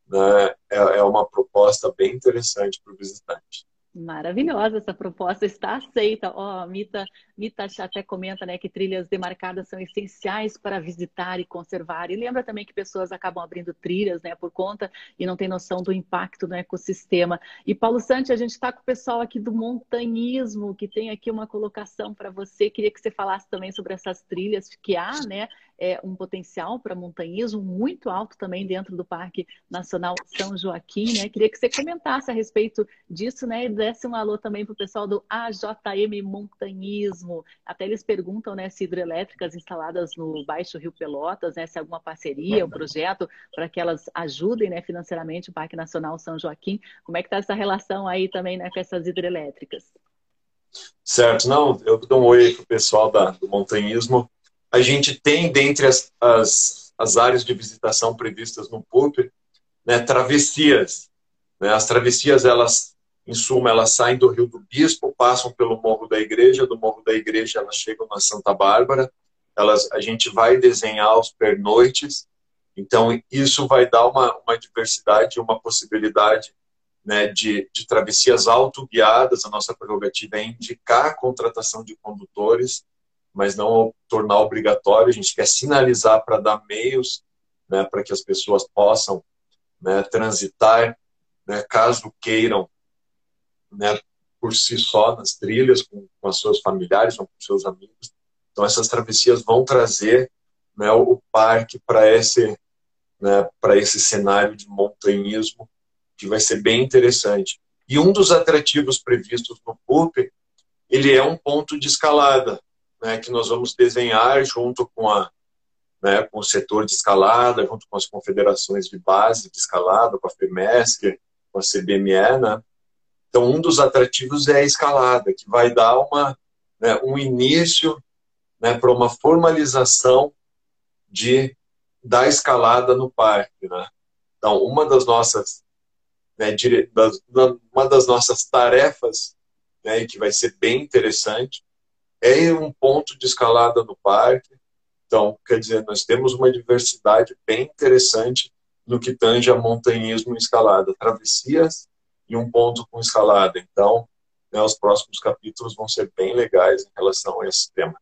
Né? É, é uma proposta bem interessante para o visitante. Maravilhosa essa proposta, está aceita. Ó, oh, Mita, Mita até comenta né, que trilhas demarcadas são essenciais para visitar e conservar. E lembra também que pessoas acabam abrindo trilhas né, por conta e não tem noção do impacto no ecossistema. E Paulo Santi, a gente está com o pessoal aqui do montanhismo, que tem aqui uma colocação para você. Queria que você falasse também sobre essas trilhas que há, né? É, um potencial para montanhismo muito alto também dentro do Parque Nacional São Joaquim, né? Queria que você comentasse a respeito disso, né? E desse um alô também para o pessoal do AJM Montanhismo. Até eles perguntam, né, se hidrelétricas instaladas no Baixo Rio Pelotas, né, se alguma parceria, um projeto para que elas ajudem, né, financeiramente o Parque Nacional São Joaquim. Como é que está essa relação aí também, né, com essas hidrelétricas? Certo, não, eu dou um oi para o pessoal da, do montanhismo a gente tem, dentre as, as, as áreas de visitação previstas no PUP, né, travessias. Né? As travessias, elas, em suma, elas saem do Rio do Bispo, passam pelo Morro da Igreja, do Morro da Igreja elas chegam na Santa Bárbara, elas, a gente vai desenhar os pernoites, então isso vai dar uma, uma diversidade, uma possibilidade né, de, de travessias autoguiadas, a nossa prerrogativa é indicar a contratação de condutores, mas não tornar obrigatório. A gente quer sinalizar para dar meios né, para que as pessoas possam né, transitar, né, caso queiram, né, por si só nas trilhas, com, com seus familiares ou com seus amigos. Então, essas travessias vão trazer né, o parque para esse, né, para esse cenário de montanhismo, que vai ser bem interessante. E um dos atrativos previstos no PUP, ele é um ponto de escalada, né, que nós vamos desenhar junto com, a, né, com o setor de escalada, junto com as confederações de base de escalada, com a FEMESC, com a CBME, né? Então, um dos atrativos é a escalada, que vai dar uma, né, um início né, para uma formalização de, da escalada no parque. Né? Então, uma das nossas, né, dire, das, uma das nossas tarefas, né, que vai ser bem interessante, é um ponto de escalada no parque. Então, quer dizer, nós temos uma diversidade bem interessante no que tange a montanhismo e escalada, travessias e um ponto com escalada. Então, né, os próximos capítulos vão ser bem legais em relação a esse tema.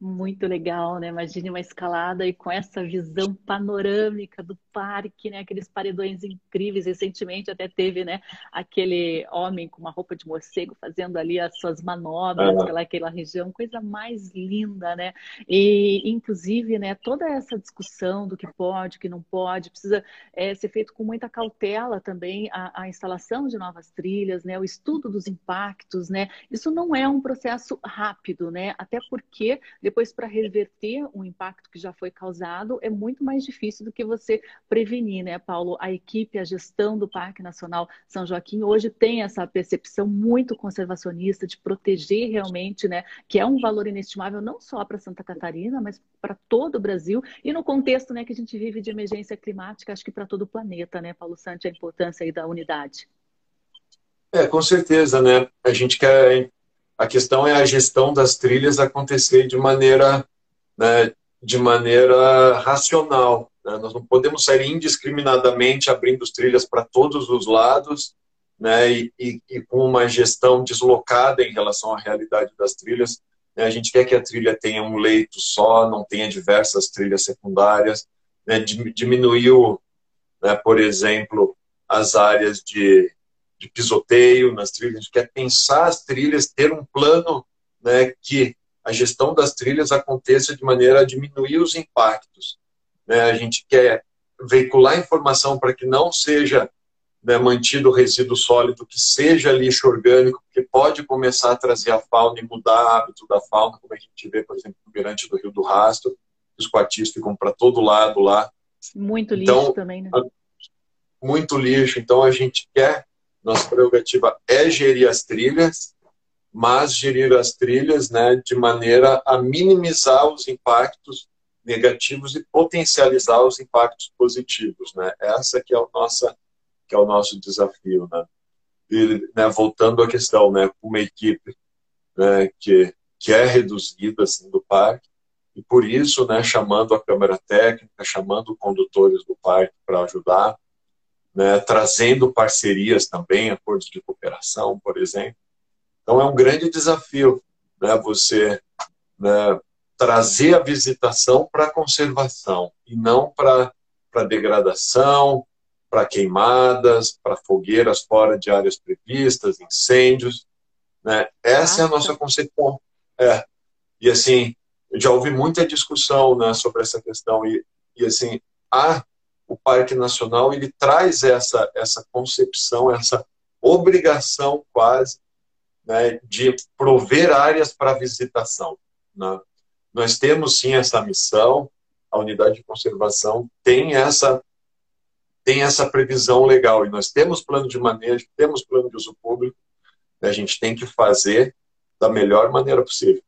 Muito legal, né? Imagine uma escalada e com essa visão panorâmica do parque, né? Aqueles paredões incríveis. Recentemente até teve, né? Aquele homem com uma roupa de morcego fazendo ali as suas manobras uhum. pelaquela região, coisa mais linda, né? E inclusive, né? Toda essa discussão do que pode, que não pode, precisa é, ser feito com muita cautela também a, a instalação de novas trilhas, né? O estudo dos impactos, né? Isso não é um processo rápido, né? Até porque depois, para reverter um impacto que já foi causado, é muito mais difícil do que você prevenir, né, Paulo? A equipe, a gestão do Parque Nacional São Joaquim hoje tem essa percepção muito conservacionista de proteger realmente, né, que é um valor inestimável não só para Santa Catarina, mas para todo o Brasil e no contexto, né, que a gente vive de emergência climática, acho que para todo o planeta, né, Paulo Santi, a importância aí da unidade. É, com certeza, né? A gente quer a questão é a gestão das trilhas acontecer de maneira, né, de maneira racional. Né? Nós não podemos sair indiscriminadamente abrindo as trilhas para todos os lados né, e, e, e, com uma gestão deslocada em relação à realidade das trilhas. Né? A gente quer que a trilha tenha um leito só, não tenha diversas trilhas secundárias. Né? Diminuiu, né, por exemplo, as áreas de de pisoteio nas trilhas, a gente quer pensar as trilhas, ter um plano né, que a gestão das trilhas aconteça de maneira a diminuir os impactos. Né? A gente quer veicular informação para que não seja né, mantido resíduo sólido, que seja lixo orgânico, que pode começar a trazer a fauna e mudar o hábito da fauna, como a gente vê, por exemplo, no Mirante do Rio do Rastro, os coatis ficam para todo lado lá. Muito lixo então, também, né? Muito lixo. Então, a gente quer nossa prerrogativa é gerir as trilhas, mas gerir as trilhas né, de maneira a minimizar os impactos negativos e potencializar os impactos positivos. Né? Essa que é, o nossa, que é o nosso desafio. Né? E, né, voltando à questão, né, uma equipe né, que, que é reduzida assim, do parque, e por isso, né, chamando a Câmara Técnica, chamando condutores do parque para ajudar, né, trazendo parcerias também, acordos de cooperação, por exemplo. Então é um grande desafio né, você né, trazer a visitação para conservação e não para degradação, para queimadas, para fogueiras fora de áreas previstas, incêndios. Né? Essa é a nossa concepção. É. E assim, eu já ouvi muita discussão né, sobre essa questão e, e assim, há o Parque Nacional ele traz essa, essa concepção, essa obrigação quase né, de prover áreas para visitação. Né? Nós temos sim essa missão, a unidade de conservação tem essa tem essa previsão legal e nós temos plano de manejo, temos plano de uso público, né, a gente tem que fazer da melhor maneira possível.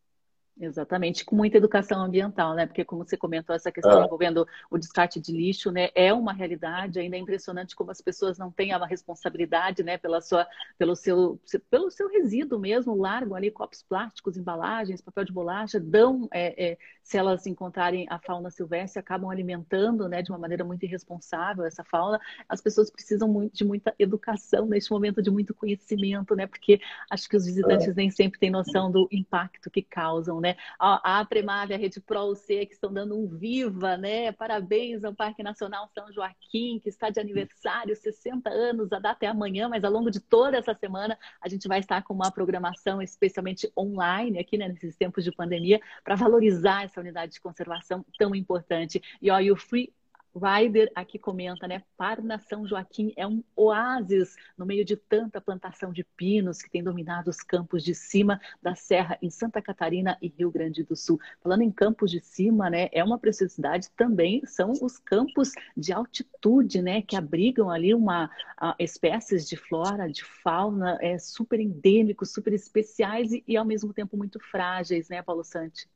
Exatamente, com muita educação ambiental, né? Porque como você comentou, essa questão é. envolvendo o descarte de lixo, né? É uma realidade, ainda é impressionante como as pessoas não têm a responsabilidade, né? Pela sua, pelo, seu, pelo seu resíduo mesmo, largam ali copos plásticos, embalagens, papel de bolacha, dão, é, é, se elas encontrarem a fauna silvestre, acabam alimentando, né? De uma maneira muito irresponsável essa fauna. As pessoas precisam muito, de muita educação neste momento, de muito conhecimento, né? Porque acho que os visitantes é. nem sempre têm noção do impacto que causam né? A, a Premave, a Rede Pro UC, que estão dando um viva, né? Parabéns ao Parque Nacional São Joaquim, que está de aniversário, 60 anos, a data é amanhã, mas ao longo de toda essa semana a gente vai estar com uma programação especialmente online aqui, né, nesses tempos de pandemia, para valorizar essa unidade de conservação tão importante. E ó, o Free Ryder aqui comenta, né? Parna São Joaquim é um oásis no meio de tanta plantação de pinos que tem dominado os campos de cima da serra em Santa Catarina e Rio Grande do Sul. Falando em campos de cima, né? É uma preciosidade também são os campos de altitude, né? Que abrigam ali uma a, espécies de flora, de fauna, é super endêmicos, super especiais e, e ao mesmo tempo muito frágeis, né, Paulo Santi?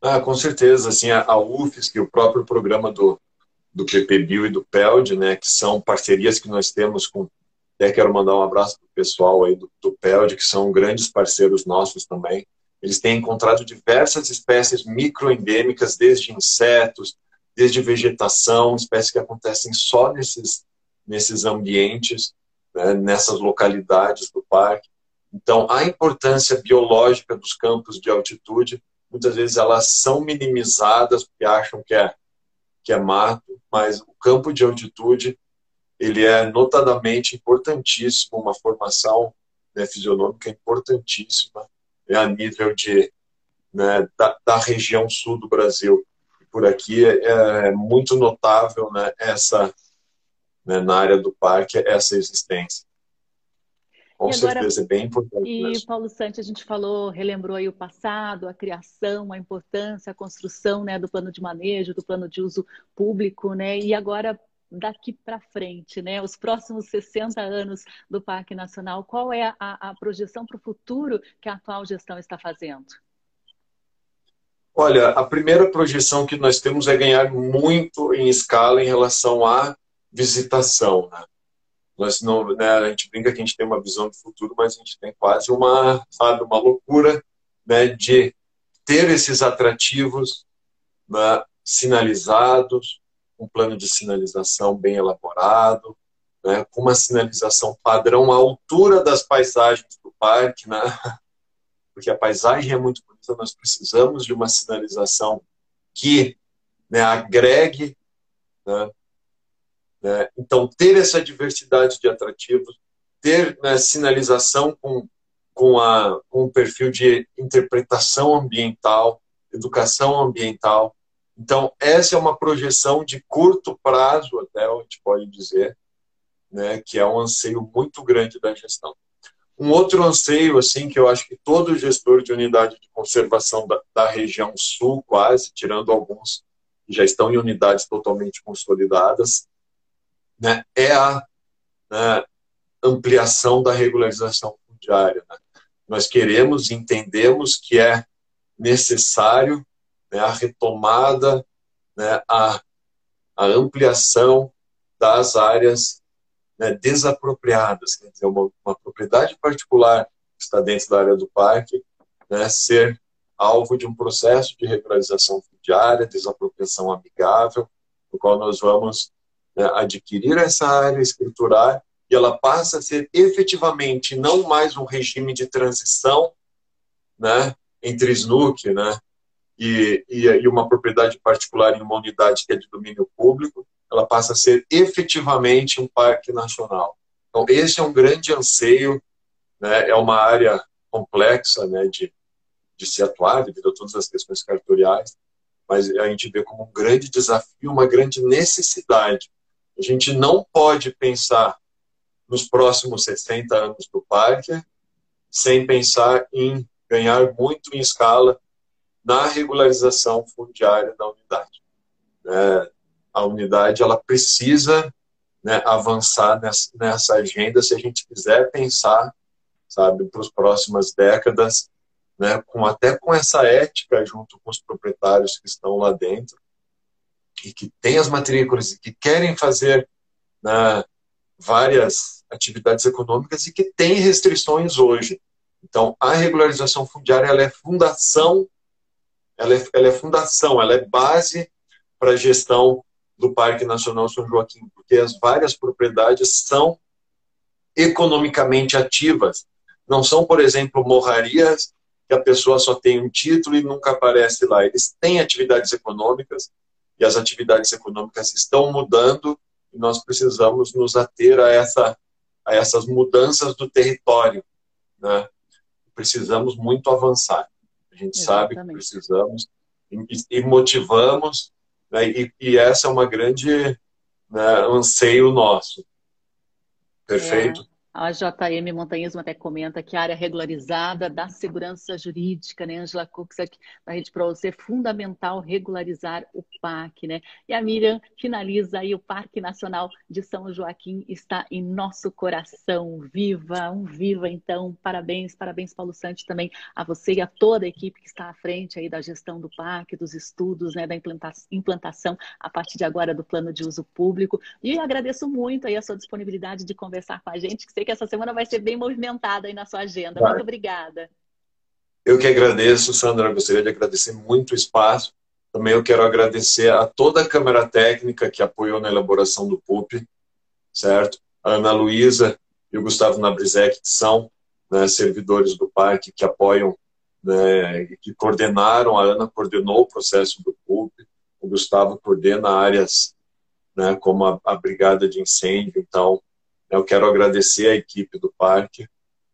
Ah, com certeza, assim, a, a UFSC, o próprio programa do, do PPBio e do PELD, né, que são parcerias que nós temos com, até quero mandar um abraço para o pessoal aí do, do PELD, que são grandes parceiros nossos também, eles têm encontrado diversas espécies microendêmicas, desde insetos, desde vegetação, espécies que acontecem só nesses, nesses ambientes, né, nessas localidades do parque. Então, a importância biológica dos campos de altitude muitas vezes elas são minimizadas porque acham que é, que é mato, mas o campo de altitude ele é notadamente importantíssimo, uma formação né, fisionômica importantíssima né, a nível de, né, da, da, região sul do Brasil. por aqui é, é muito notável né, essa, né, na área do parque, essa existência. Com e certeza, agora, é bem importante. E, mesmo. Paulo Santos, a gente falou, relembrou aí o passado, a criação, a importância, a construção né, do plano de manejo, do plano de uso público, né? E agora, daqui para frente, né? Os próximos 60 anos do Parque Nacional, qual é a, a projeção para o futuro que a atual gestão está fazendo? Olha, a primeira projeção que nós temos é ganhar muito em escala em relação à visitação. Né? Nós não, né, a gente brinca que a gente tem uma visão de futuro, mas a gente tem quase uma, sabe, uma loucura né, de ter esses atrativos né, sinalizados, um plano de sinalização bem elaborado, né, com uma sinalização padrão à altura das paisagens do parque, né, porque a paisagem é muito bonita, nós precisamos de uma sinalização que né, agregue né, né? Então, ter essa diversidade de atrativos, ter né, sinalização com, com, a, com um perfil de interpretação ambiental, educação ambiental. Então, essa é uma projeção de curto prazo, até a gente pode dizer, né, que é um anseio muito grande da gestão. Um outro anseio, assim, que eu acho que todo gestor de unidade de conservação da, da região sul, quase, tirando alguns que já estão em unidades totalmente consolidadas, né, é a né, ampliação da regularização fundiária. Né? Nós queremos, entendemos que é necessário né, a retomada, né, a, a ampliação das áreas né, desapropriadas, quer dizer, uma, uma, propriedade particular que está dentro da área do parque, né, ser alvo de um processo de regularização fundiária, desapropriação amigável, no qual nós vamos né, adquirir essa área, escriturar, e ela passa a ser efetivamente não mais um regime de transição né, entre SNUC né, e, e, e uma propriedade particular em uma unidade que é de domínio público, ela passa a ser efetivamente um parque nacional. Então, esse é um grande anseio, né, é uma área complexa né, de, de se atuar devido a todas as questões cartoriais, mas a gente vê como um grande desafio, uma grande necessidade a gente não pode pensar nos próximos 60 anos do parque sem pensar em ganhar muito em escala na regularização fundiária da unidade. É, a unidade ela precisa né, avançar nessa, nessa agenda se a gente quiser pensar, sabe, para as próximas décadas, né, com até com essa ética junto com os proprietários que estão lá dentro, e que têm as matrículas e que querem fazer né, várias atividades econômicas e que têm restrições hoje. Então, a regularização fundiária ela é fundação, ela é, ela é fundação, ela é base para a gestão do Parque Nacional São Joaquim, porque as várias propriedades são economicamente ativas. Não são, por exemplo, morrarias que a pessoa só tem um título e nunca aparece lá. Eles têm atividades econômicas e as atividades econômicas estão mudando e nós precisamos nos ater a, essa, a essas mudanças do território. Né? Precisamos muito avançar. A gente Exatamente. sabe que precisamos e, e motivamos, né? e, e, essa é uma grande né, anseio nosso. Perfeito? É. A JM Montanhismo até comenta que a área regularizada da segurança jurídica, né, Angela aqui na Rede Pro, é fundamental regularizar o PAC, né? E a Miriam finaliza aí o Parque Nacional de São Joaquim está em nosso coração. Viva, um viva então. Parabéns, parabéns Paulo Santos também a você e a toda a equipe que está à frente aí da gestão do PAC, dos estudos, né, da implantação a partir de agora do plano de uso público. E agradeço muito aí a sua disponibilidade de conversar com a gente, que sei que essa semana vai ser bem movimentada aí na sua agenda. Vai. Muito obrigada. Eu que agradeço, Sandra. Gostaria de agradecer muito o espaço. Também eu quero agradecer a toda a Câmara Técnica que apoiou na elaboração do PUP, certo? A Ana Luísa e o Gustavo Nabrizek, que são né, servidores do parque, que apoiam, né, que coordenaram. A Ana coordenou o processo do PUP, o Gustavo coordena áreas né, como a, a Brigada de Incêndio. Então, eu quero agradecer a equipe do parque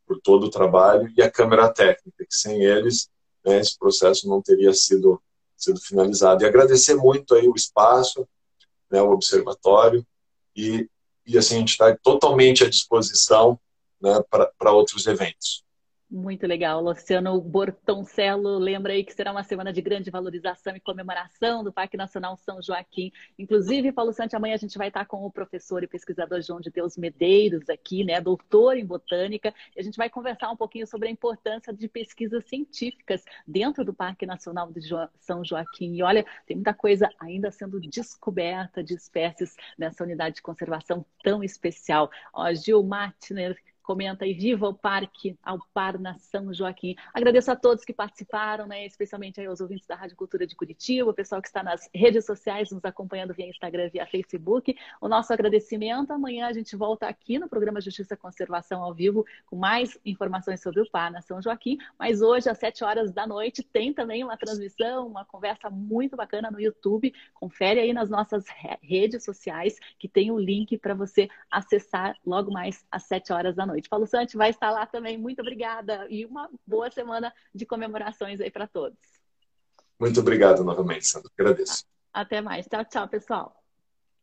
por todo o trabalho e a Câmara Técnica, que sem eles né, esse processo não teria sido, sido finalizado. E agradecer muito aí o espaço, né, o observatório, e, e assim, a gente está totalmente à disposição né, para outros eventos. Muito legal. Luciano Bortoncello lembra aí que será uma semana de grande valorização e comemoração do Parque Nacional São Joaquim. Inclusive, Paulo Sante, amanhã a gente vai estar com o professor e pesquisador João de Deus Medeiros aqui, né, doutor em botânica, e a gente vai conversar um pouquinho sobre a importância de pesquisas científicas dentro do Parque Nacional de São Joaquim. E olha, tem muita coisa ainda sendo descoberta de espécies nessa unidade de conservação tão especial. Ó, Gil Martiner comenta aí, viva o Parque ao Par na São Joaquim. Agradeço a todos que participaram, né, especialmente aos ouvintes da Rádio Cultura de Curitiba, o pessoal que está nas redes sociais nos acompanhando via Instagram, via Facebook. O nosso agradecimento. Amanhã a gente volta aqui no programa Justiça e Conservação ao vivo com mais informações sobre o Par na São Joaquim. Mas hoje, às 7 horas da noite, tem também uma transmissão, uma conversa muito bacana no YouTube. Confere aí nas nossas redes sociais que tem o um link para você acessar logo mais às 7 horas da noite Paulo Santos vai estar lá também. Muito obrigada e uma boa semana de comemorações aí para todos. Muito obrigado novamente, Sandra. Agradeço. Até mais. Tchau, tchau, pessoal.